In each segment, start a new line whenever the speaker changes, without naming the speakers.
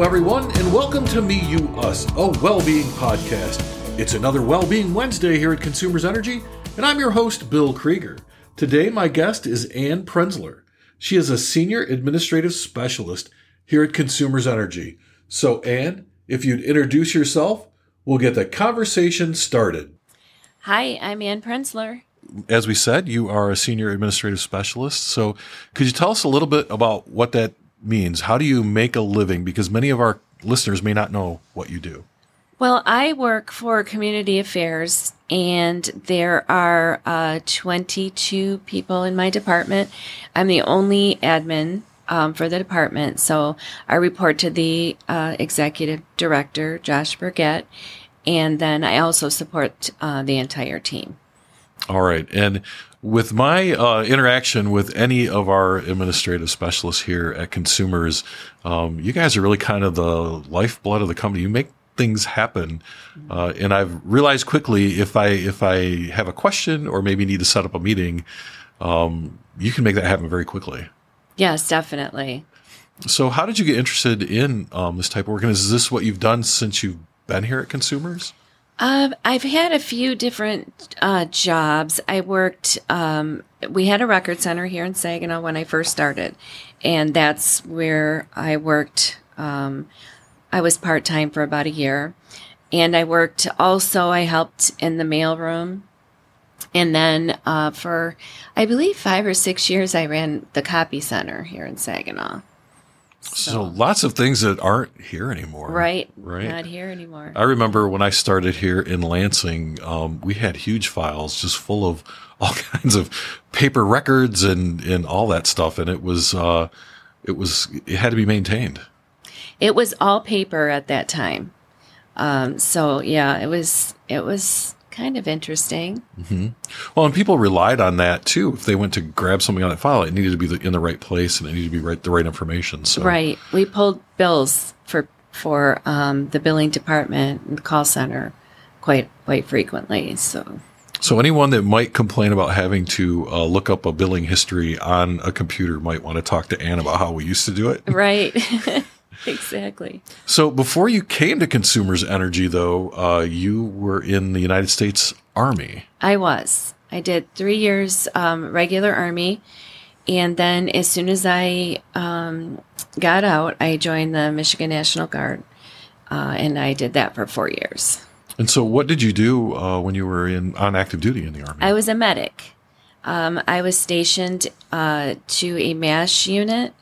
Hello, everyone, and welcome to Me, You, Us, a well being podcast. It's another Well Being Wednesday here at Consumers Energy, and I'm your host, Bill Krieger. Today, my guest is Ann Prenzler. She is a Senior Administrative Specialist here at Consumers Energy. So, Ann, if you'd introduce yourself, we'll get the conversation started.
Hi, I'm Ann Prenzler.
As we said, you are a Senior Administrative Specialist. So, could you tell us a little bit about what that means. How do you make a living? Because many of our listeners may not know what you do.
Well, I work for Community Affairs, and there are uh, 22 people in my department. I'm the only admin um, for the department, so I report to the uh, executive director, Josh Burgett, and then I also support uh, the entire team.
All right. And with my uh, interaction with any of our administrative specialists here at Consumers, um, you guys are really kind of the lifeblood of the company. You make things happen, uh, and I've realized quickly if I if I have a question or maybe need to set up a meeting, um, you can make that happen very quickly.
Yes, definitely.
So, how did you get interested in um, this type of work? And is this what you've done since you've been here at Consumers?
Uh, I've had a few different uh, jobs. I worked, um, we had a record center here in Saginaw when I first started, and that's where I worked. Um, I was part time for about a year. And I worked also, I helped in the mailroom. And then uh, for, I believe, five or six years, I ran the copy center here in Saginaw.
So, so, lots of things that aren't here anymore.
Right.
Right.
Not here anymore.
I remember when I started here in Lansing, um, we had huge files just full of all kinds of paper records and, and all that stuff. And it was, uh, it was, it had to be maintained.
It was all paper at that time. Um, so yeah, it was, it was, kind of interesting.
Mm-hmm. Well, and people relied on that too. If they went to grab something on that file, it needed to be in the right place and it needed to be right, the right information. So.
Right. We pulled bills for for um, the billing department and the call center quite quite frequently. So.
So anyone that might complain about having to uh, look up a billing history on a computer might want to talk to Ann about how we used to do it.
Right. exactly.
So before you came to Consumers Energy, though, uh, you were in the United States Army.
I was. I did three years um, regular Army. And then as soon as I um, got out, I joined the Michigan National Guard. Uh, and I did that for four years.
And so, what did you do uh, when you were in on active duty in the Army?
I was a medic. Um, I was stationed uh, to a MASH unit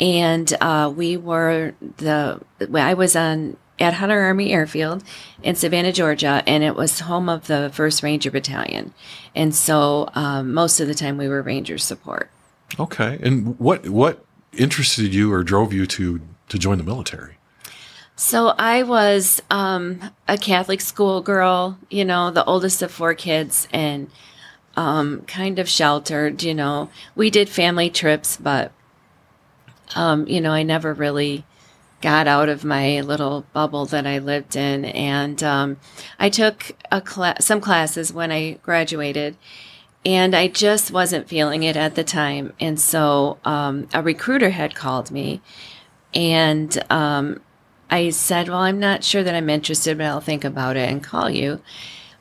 and uh, we were the I was on at Hunter Army Airfield in Savannah, Georgia, and it was home of the First Ranger Battalion, and so um, most of the time we were Ranger support.
Okay, and what what interested you or drove you to to join the military?
So I was um, a Catholic school girl, you know, the oldest of four kids, and um, kind of sheltered. You know, we did family trips, but um, you know, I never really got out of my little bubble that I lived in. And um, I took a cl- some classes when I graduated, and I just wasn't feeling it at the time. And so um, a recruiter had called me, and um, I said, Well, I'm not sure that I'm interested, but I'll think about it and call you.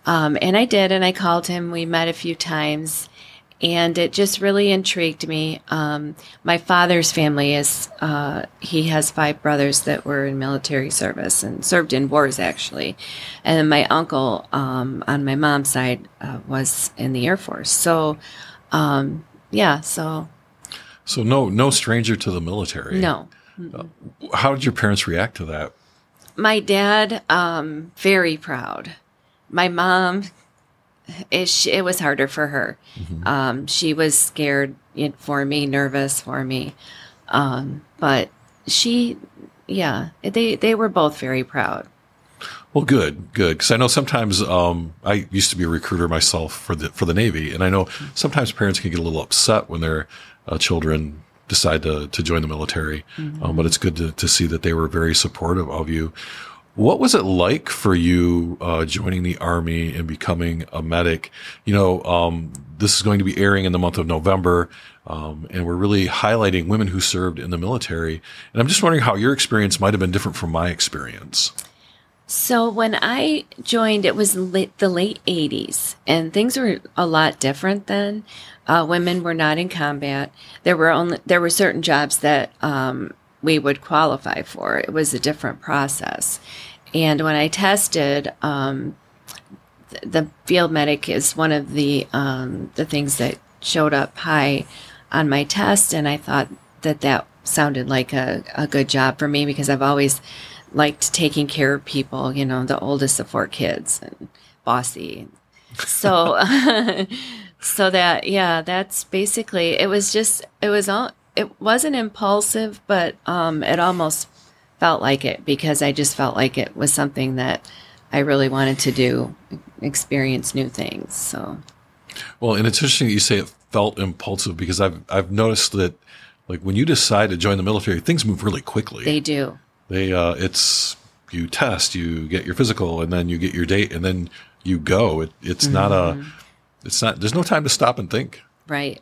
Um, and I did, and I called him. We met a few times and it just really intrigued me. Um, my father's family is, uh, he has five brothers that were in military service and served in wars actually. And my uncle um, on my mom's side uh, was in the Air Force. So, um, yeah, so.
So, no, no stranger to the military.
No.
Uh, how did your parents react to that?
My dad, um, very proud. My mom it, it was harder for her. Mm-hmm. Um, she was scared for me, nervous for me. Um, but she, yeah, they, they were both very proud.
Well, good, good. Because I know sometimes um, I used to be a recruiter myself for the for the Navy, and I know sometimes parents can get a little upset when their uh, children decide to to join the military. Mm-hmm. Um, but it's good to, to see that they were very supportive of you. What was it like for you uh, joining the army and becoming a medic? You know, um, this is going to be airing in the month of November, um, and we're really highlighting women who served in the military. And I'm just wondering how your experience might have been different from my experience.
So when I joined, it was late, the late 80s, and things were a lot different then. Uh, women were not in combat. There were only there were certain jobs that um, we would qualify for. It was a different process. And when I tested, um, the field medic is one of the um, the things that showed up high on my test, and I thought that that sounded like a, a good job for me because I've always liked taking care of people, you know, the oldest of four kids and bossy. So, so that, yeah, that's basically, it was just, it was all, it wasn't impulsive, but um, it almost felt like it because I just felt like it was something that I really wanted to do, experience new things. So,
well, and it's interesting that you say it felt impulsive because I've I've noticed that like when you decide to join the military, things move really quickly.
They do.
They uh, it's you test, you get your physical, and then you get your date, and then you go. It, it's mm-hmm. not a, it's not. There's no time to stop and think.
Right.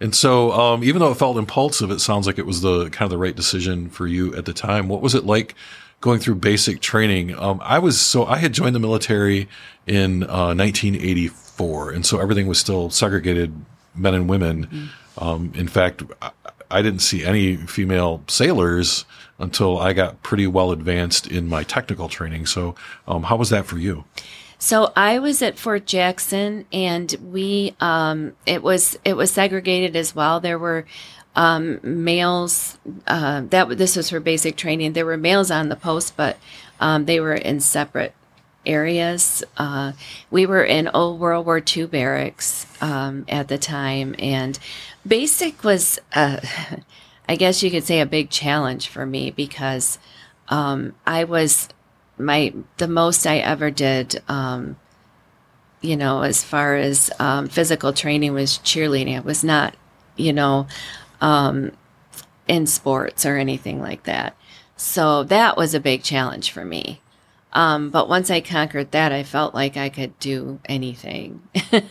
And so, um, even though it felt impulsive, it sounds like it was the kind of the right decision for you at the time. What was it like going through basic training? Um, I was so I had joined the military in uh, 1984, and so everything was still segregated, men and women. Mm-hmm. Um, in fact, I, I didn't see any female sailors until I got pretty well advanced in my technical training. So, um, how was that for you?
So I was at Fort Jackson, and we um, it was it was segregated as well. There were um, males uh, that this was for basic training. There were males on the post, but um, they were in separate areas. Uh, we were in old World War II barracks um, at the time, and basic was. Uh, I guess you could say a big challenge for me because um, I was my the most I ever did. Um, you know, as far as um, physical training was cheerleading. I was not, you know, um, in sports or anything like that. So that was a big challenge for me. Um, but once I conquered that, I felt like I could do anything.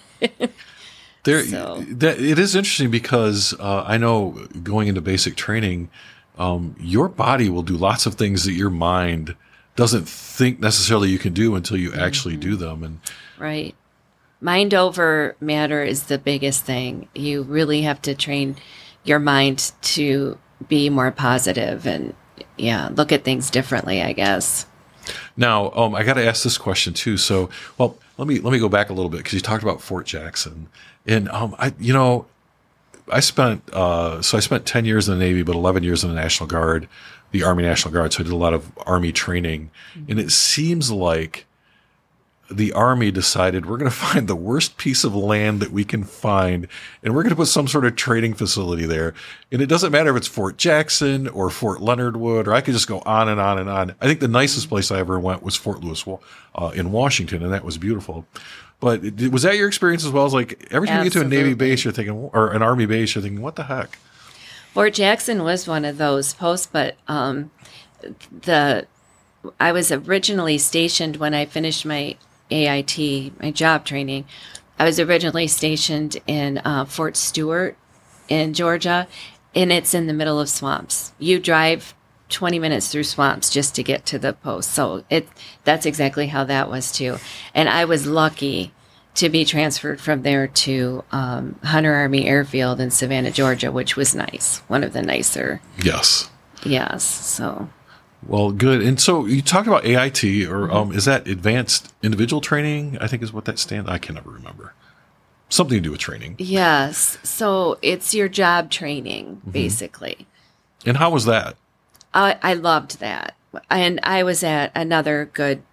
There, so. that it is interesting because uh, I know going into basic training, um, your body will do lots of things that your mind doesn't think necessarily you can do until you mm-hmm. actually do them. And
right, mind over matter is the biggest thing. You really have to train your mind to be more positive and yeah, look at things differently. I guess.
Now, um, I got to ask this question too. So, well, let me let me go back a little bit because you talked about Fort Jackson, and um, I, you know, I spent uh, so I spent ten years in the Navy, but eleven years in the National Guard, the Army National Guard. So I did a lot of Army training, mm-hmm. and it seems like the army decided we're going to find the worst piece of land that we can find and we're going to put some sort of training facility there. And it doesn't matter if it's Fort Jackson or Fort Leonard Wood, or I could just go on and on and on. I think the nicest place I ever went was Fort Lewis uh, in Washington, and that was beautiful. But was that your experience as well? As like every time Absolutely. you get to a Navy base, you're thinking, or an Army base, you're thinking, what the heck?
Fort Jackson was one of those posts, but um, the I was originally stationed when I finished my AIT, my job training. I was originally stationed in uh, Fort Stewart in Georgia, and it's in the middle of swamps. You drive 20 minutes through swamps just to get to the post. So it that's exactly how that was too. And I was lucky to be transferred from there to um, Hunter Army Airfield in Savannah, Georgia, which was nice. One of the nicer.
Yes.
Yes. So
well, good. And so you talked about AIT, or mm-hmm. um, is that advanced individual training? I think is what that stands. I can never remember. Something to do with training.
Yes. So it's your job training, mm-hmm. basically.
And how was that?
I, I loved that. And I was at another good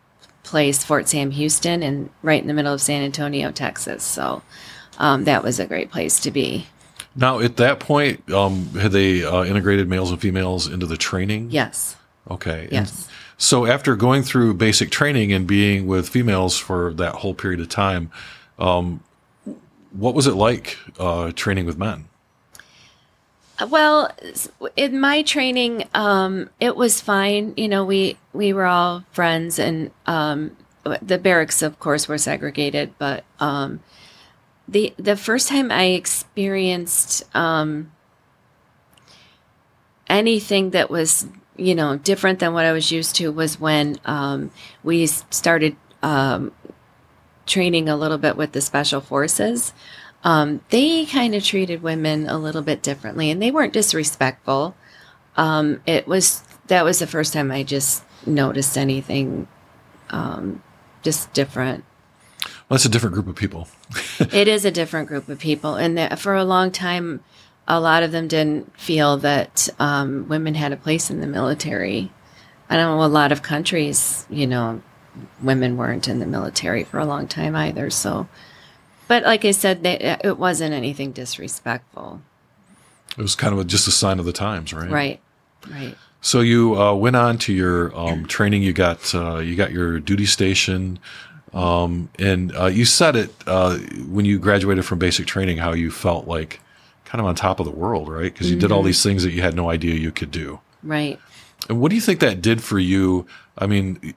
place, Fort Sam Houston, and right in the middle of San Antonio, Texas. So um, that was a great place to be.
Now, at that point, um, had they uh, integrated males and females into the training?
Yes.
Okay.
Yes.
And so after going through basic training and being with females for that whole period of time, um, what was it like uh, training with men?
Well, in my training, um, it was fine. You know, we we were all friends, and um, the barracks, of course, were segregated. But um, the the first time I experienced um, anything that was you know different than what I was used to was when um, we started um, training a little bit with the special forces um, they kind of treated women a little bit differently and they weren't disrespectful. Um, it was that was the first time i just noticed anything um, just different.
Well, that's a different group of people.
it is a different group of people and that for a long time a lot of them didn't feel that um, women had a place in the military. I know a lot of countries you know women weren't in the military for a long time either so but like i said they, it wasn't anything disrespectful
It was kind of a, just a sign of the times, right?
right right
So you uh, went on to your um, training. You got uh, you got your duty station, um, and uh, you said it uh, when you graduated from basic training. How you felt like kind of on top of the world, right? Because you did all these things that you had no idea you could do.
right
And what do you think that did for you? I mean,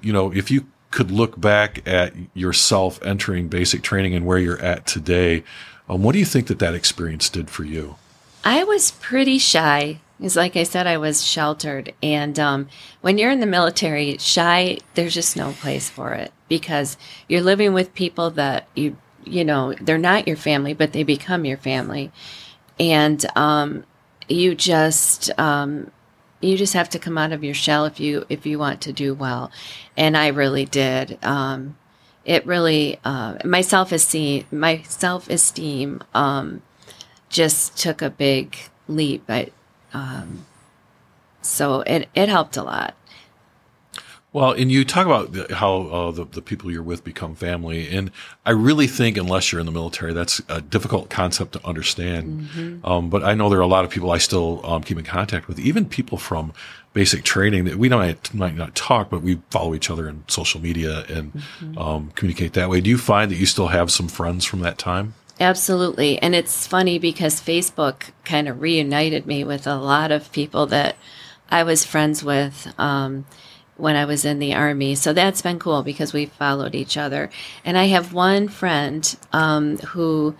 you know, if you could look back at yourself entering basic training and where you're at today, um, what do you think that that experience did for you?
I was pretty shy. Because, like I said, I was sheltered. And um, when you're in the military, shy, there's just no place for it because you're living with people that you, you know, they're not your family, but they become your family. And um, you just, um, you just have to come out of your shell if you if you want to do well. And I really did. Um, it really uh, my self esteem my self esteem um, just took a big leap. I, um, so it, it helped a lot.
Well, and you talk about the- how uh, the, the people you're with become family. And I really think, unless you're in the military, that's a difficult concept to understand. Um, but I know there are a lot of people I still um, keep in contact with, even people from basic training that we don't, might not talk, but we follow each other in social media and um, communicate that way. Do you find that you still have some friends from that time?
Absolutely. And it's funny because Facebook kind of reunited me with a lot of people that I was friends with um, when I was in the Army. So that's been cool because we followed each other. And I have one friend um, who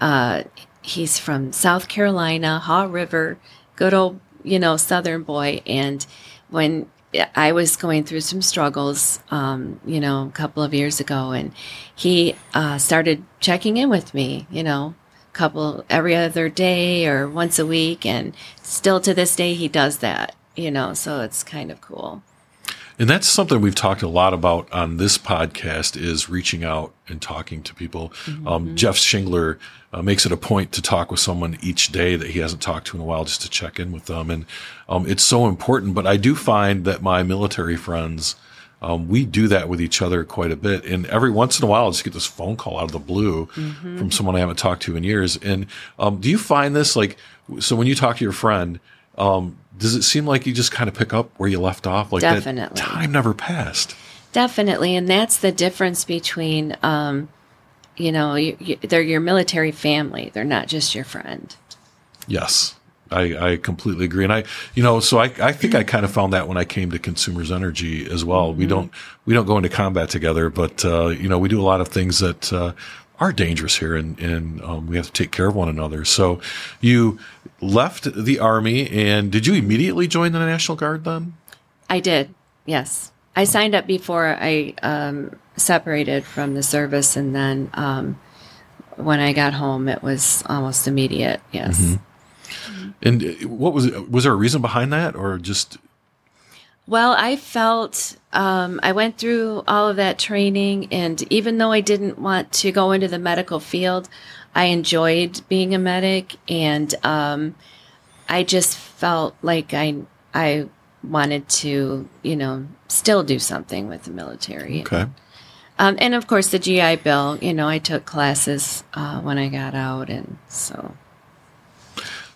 uh, he's from South Carolina, Haw River, good old, you know, Southern boy. And when I was going through some struggles, um, you know, a couple of years ago, and he uh, started checking in with me, you know, couple every other day or once a week, and still to this day he does that, you know. So it's kind of cool.
And that's something we've talked a lot about on this podcast is reaching out and talking to people. Um, Jeff Shingler uh, makes it a point to talk with someone each day that he hasn't talked to in a while just to check in with them. And um, it's so important. But I do find that my military friends, um, we do that with each other quite a bit. And every once in a while, I just get this phone call out of the blue from someone I haven't talked to in years. And um, do you find this like, so when you talk to your friend, um, does it seem like you just kind of pick up where you left off? Like
Definitely.
time never passed.
Definitely, and that's the difference between, um, you know, you, you, they're your military family. They're not just your friend.
Yes. I, I completely agree. And I, you know, so I, I think I kind of found that when I came to consumers energy as well. We don't, we don't go into combat together, but, uh, you know, we do a lot of things that, uh, are dangerous here and, and, um, we have to take care of one another. So you left the army and did you immediately join the National Guard then?
I did, yes. I signed up before I um, separated from the service, and then um, when I got home, it was almost immediate. Yes.
And uh, what was it? Was there a reason behind that or just,
Well, I felt um, I went through all of that training, and even though I didn't want to go into the medical field, I enjoyed being a medic, and um, I just felt like I I wanted to, you know, still do something with the military.
okay.
Um, and of course, the GI Bill. You know, I took classes uh, when I got out, and so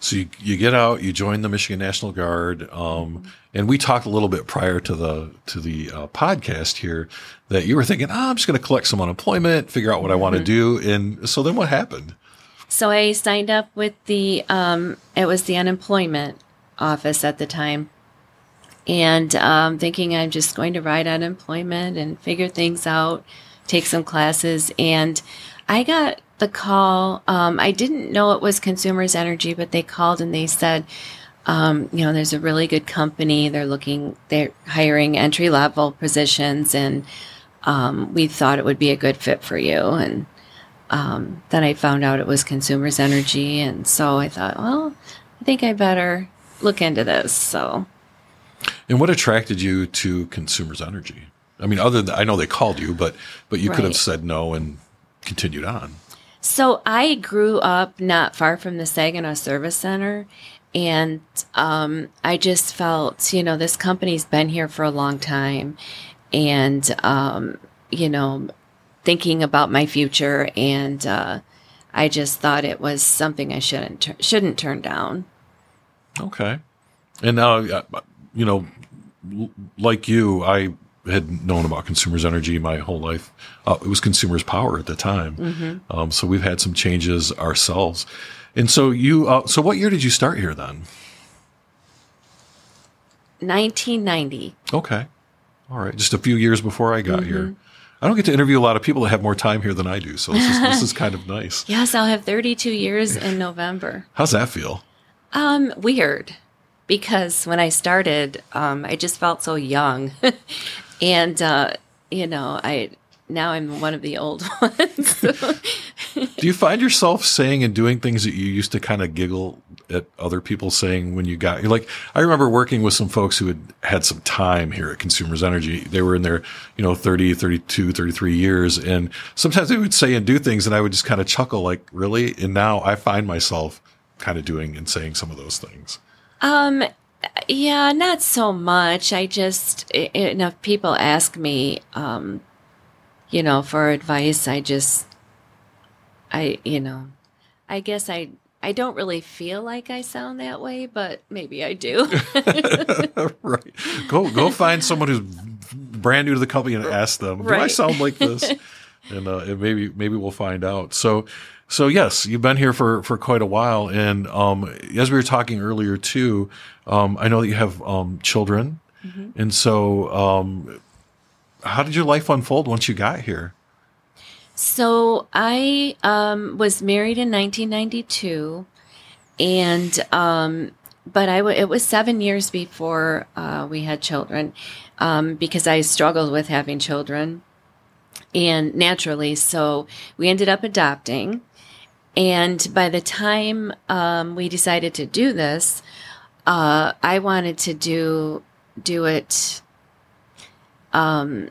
So you, you get out, you join the Michigan National Guard, um, and we talked a little bit prior to the to the uh, podcast here that you were thinking, oh, I'm just going to collect some unemployment, figure out what I want to do, and so then what happened?
So I signed up with the, um, it was the unemployment office at the time. And um, thinking I'm just going to write unemployment and figure things out, take some classes. And I got the call. Um, I didn't know it was Consumers Energy, but they called and they said, um, you know, there's a really good company. They're looking, they're hiring entry level positions, and um, we thought it would be a good fit for you. And um, then I found out it was Consumers Energy, and so I thought, well, I think I better look into this. So,
and what attracted you to Consumers Energy? I mean, other than I know they called you, but but you right. could have said no and continued on.
So I grew up not far from the Saginaw Service Center, and um, I just felt, you know, this company's been here for a long time. And, um, you know, thinking about my future. And uh, I just thought it was something I shouldn't, shouldn't turn down.
Okay. And now, uh, you know, like you, I had known about consumers energy my whole life. Uh, it was consumers power at the time. Mm-hmm. Um, so we've had some changes ourselves. And so you, uh, so what year did you start here then?
1990.
Okay. All right. Just a few years before I got mm-hmm. here. I don't get to interview a lot of people that have more time here than I do. So this is, this is kind of nice.
Yes, I'll have 32 years in November.
How's that feel?
Um, weird. Because when I started, um, I just felt so young. and, uh, you know, I, now I'm one of the old ones.
Do you find yourself saying and doing things that you used to kind of giggle at other people saying when you got like I remember working with some folks who had had some time here at Consumers Energy. They were in their, you know, 30, 32, 33 years and sometimes they would say and do things and I would just kind of chuckle like, "Really?" And now I find myself kind of doing and saying some of those things.
Um yeah, not so much. I just enough people ask me um you know, for advice, I just, I, you know, I guess I, I don't really feel like I sound that way, but maybe I do.
right. Go, go find someone who's brand new to the company and ask them, do right. I sound like this? and, uh, and maybe, maybe we'll find out. So, so yes, you've been here for, for quite a while. And, um, as we were talking earlier too, um, I know that you have, um, children. Mm-hmm. And so, um, how did your life unfold once you got here?
So I um, was married in 1992, and um, but I w- it was seven years before uh, we had children um, because I struggled with having children, and naturally, so we ended up adopting. And by the time um, we decided to do this, uh, I wanted to do do it um,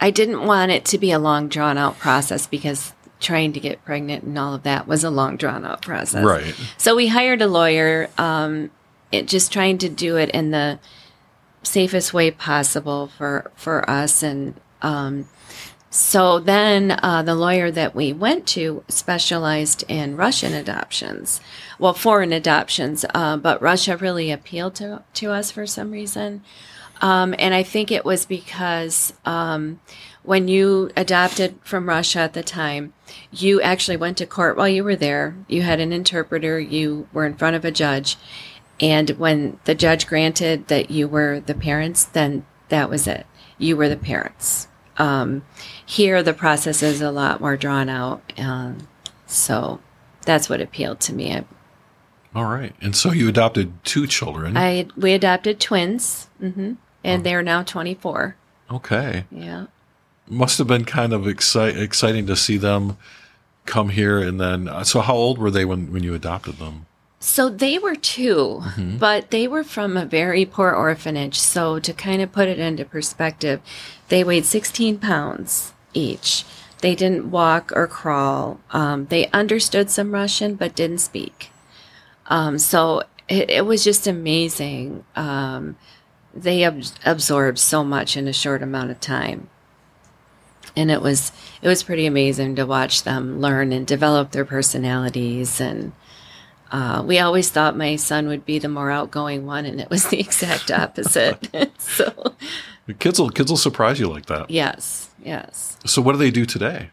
I didn't want it to be a long drawn out process because trying to get pregnant and all of that was a long drawn out process.
Right.
So we hired a lawyer, um, it, just trying to do it in the safest way possible for, for us. And, um, so then uh, the lawyer that we went to specialized in Russian adoptions, well, foreign adoptions, uh, but Russia really appealed to, to us for some reason. Um, and I think it was because um, when you adopted from Russia at the time, you actually went to court while you were there. You had an interpreter, you were in front of a judge. And when the judge granted that you were the parents, then that was it. You were the parents. Um, here, the process is a lot more drawn out. Um, so that's what appealed to me. I,
All right. And so you adopted two children.
I we adopted twins. Mm-hmm and they're now 24.
Okay.
Yeah.
Must have been kind of exci- exciting to see them come here. And then, uh, so how old were they when, when you adopted them?
So they were 2 mm-hmm. but they were from a very poor orphanage. So to kind of put it into perspective, they weighed 16 pounds each. They didn't walk or crawl. Um, they understood some Russian, but didn't speak. Um, so it, it, was just amazing um, they ab- absorbed so much in a short amount of time. And it was it was pretty amazing to watch them learn and develop their personalities. And uh, we always thought my son would be the more outgoing one and it was the exact opposite. So
kids will kids will surprise you like that.
Yes yes.
So what do they do today?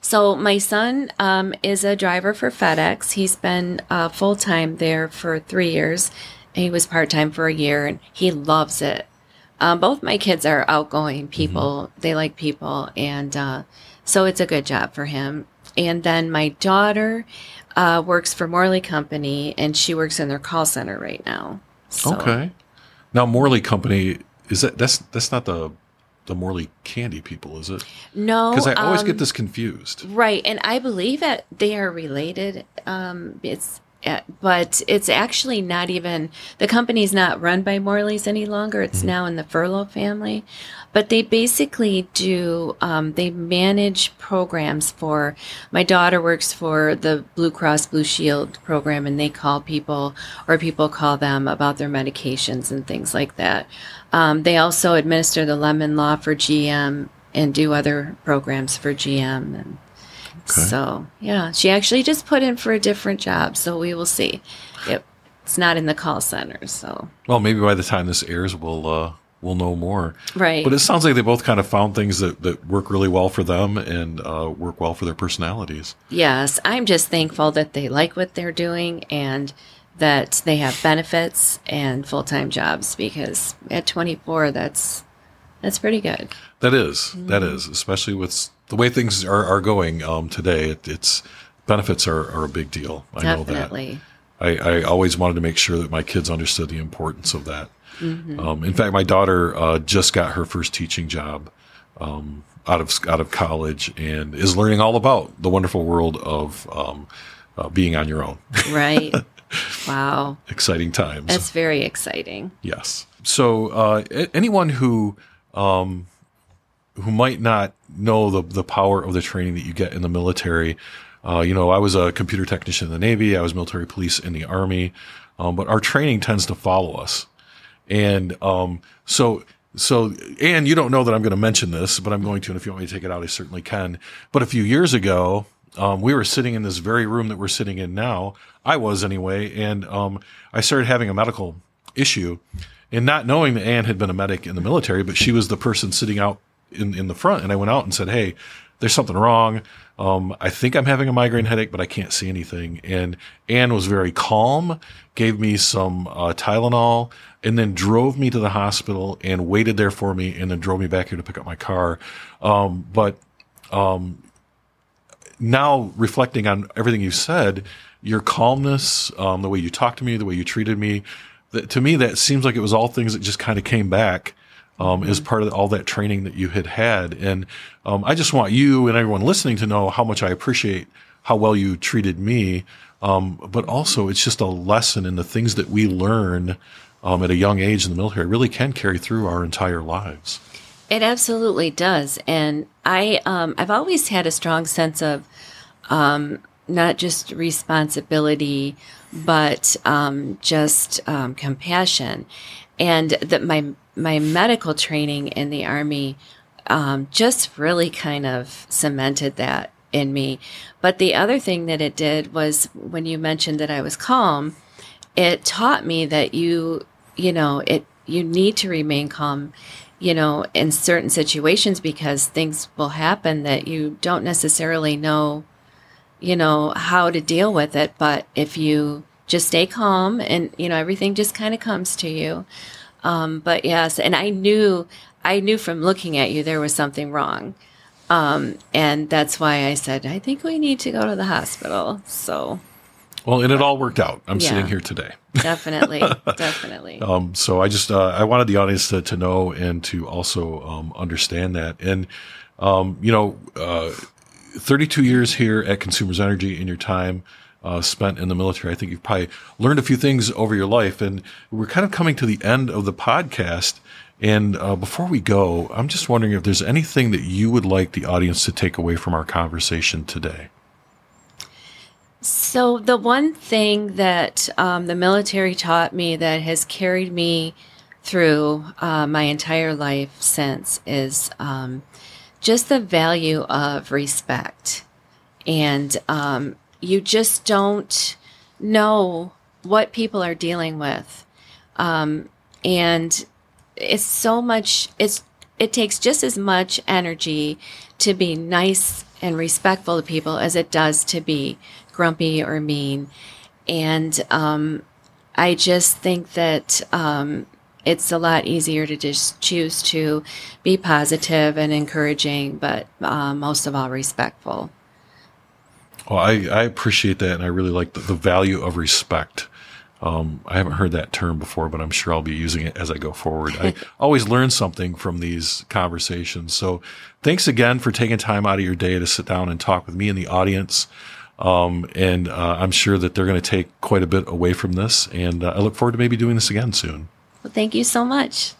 So my son um, is a driver for FedEx. He's been uh, full time there for three years. He was part time for a year, and he loves it. Um, both my kids are outgoing people. They like people, and uh, so it's a good job for him. And then my daughter uh, works for Morley Company, and she works in their call center right now. So,
Okay. Now Morley Company is that that's that's not the the Morley candy people, is it?
No,
Because I always
um,
get this confused.
Right, and I believe that they are related. Um, it's but it's actually not even the company's not run by Morley's any longer. It's now in the Furlough family, but they basically do. Um, they manage programs for. My daughter works for the Blue Cross Blue Shield program, and they call people or people call them about their medications and things like that. Um, they also administer the Lemon Law for GM and do other programs for GM and. So yeah, she actually just put in for a different job. So we will see. It, it's not in the call center. So
Well, maybe by the time this airs, we'll uh, we'll know more.
right.
But it sounds like they both kind of found things that, that work really well for them and uh, work well for their personalities.
yes, I'm just thankful that they like what they're doing and that they have benefits and full time jobs because at 24, that's that's pretty good.
That is, that
Mm-hmm.
is, especially with the way things are, are going um, today. It, it's benefits are, are a big deal. I know that. I, I always wanted to make sure that my kids understood the importance of that.
Mm-hmm.
Um, in fact, my daughter uh, just got her first teaching job um, out of out of college and is learning all about the wonderful world of um, uh, being on your own.
Right. wow.
Exciting times.
That's very exciting.
Yes. So uh, anyone who um, who might not know the the power of the training that you get in the military, uh, you know, I was a computer technician in the Navy. I was military police in the Army, um, but our training tends to follow us, and um, so. So, and you don't know that I'm going to mention this, but I'm going to, and if you want me to take it out, I certainly can. But a few years ago, um, we were sitting in this very room that we're sitting in now. I was anyway, and um, I started having a medical issue, and not knowing that Ann had been a medic in the military, but she was the person sitting out in in the front, and I went out and said, "Hey, there's something wrong. Um, I think I'm having a migraine headache, but I can't see anything." And Ann was very calm, gave me some uh, Tylenol, and then drove me to the hospital and waited there for me, and then drove me back here to pick up my car. Um, but now reflecting on everything you said, your calmness, um, the way you talked to me, the way you treated me, that, to me, that seems like it was all things that just kind of came back um, as part of all that training that you had had. And um, I just want you and everyone listening to know how much I appreciate how well you treated me. Um, but also, it's just a lesson in the things that we learn um, at a young age in the military really can carry through our entire lives.
It absolutely does, and I um, I've always had a strong sense of um, not just responsibility, but um, just um, compassion, and that my my medical training in the army um, just really kind of cemented that in me. But the other thing that it did was when you mentioned that I was calm, it taught me that you you know it you need to remain calm you know in certain situations because things will happen that you don't necessarily know you know how to deal with it but if you just stay calm and you know everything just kind of comes to you um, but yes and i knew i knew from looking at you there was something wrong um, and that's why i said i think we need to go to the hospital so
Well, and it all worked out. I'm
Yeah.
sitting here today.
definitely definitely
Um, so I just uh, I wanted the audience to, to know and to also um, understand that. And um, you know, uh, 32 years here at Consumers Energy in your time uh, spent in the military, I think you've probably learned a few things over your life. And we're kind of coming to the end of the podcast. And uh, before we go, I'm just wondering if there's anything that you would like the audience to take away from our conversation today.
So, the one thing that um, the military taught me that has carried me through uh, my entire life since is um, just the value of respect. And um, you just don't know what people are dealing with. Um, and it's so much, it's, it takes just as much energy to be nice and respectful to people as it does to be grumpy or mean. And um, I just think that um, it's a lot easier to just choose to be positive and encouraging, but uh, most of all, respectful.
Well, I, I appreciate that, and I really like the, the value of respect. Um, I haven't heard that term before, but I'm sure I'll be using it as I go forward. I always learn something from these conversations. So thanks again for taking time out of your day to sit down and talk with me and the audience. Um, and uh, I'm sure that they're going to take quite a bit away from this. And uh, I look forward to maybe doing this again soon.
Well, thank you so much.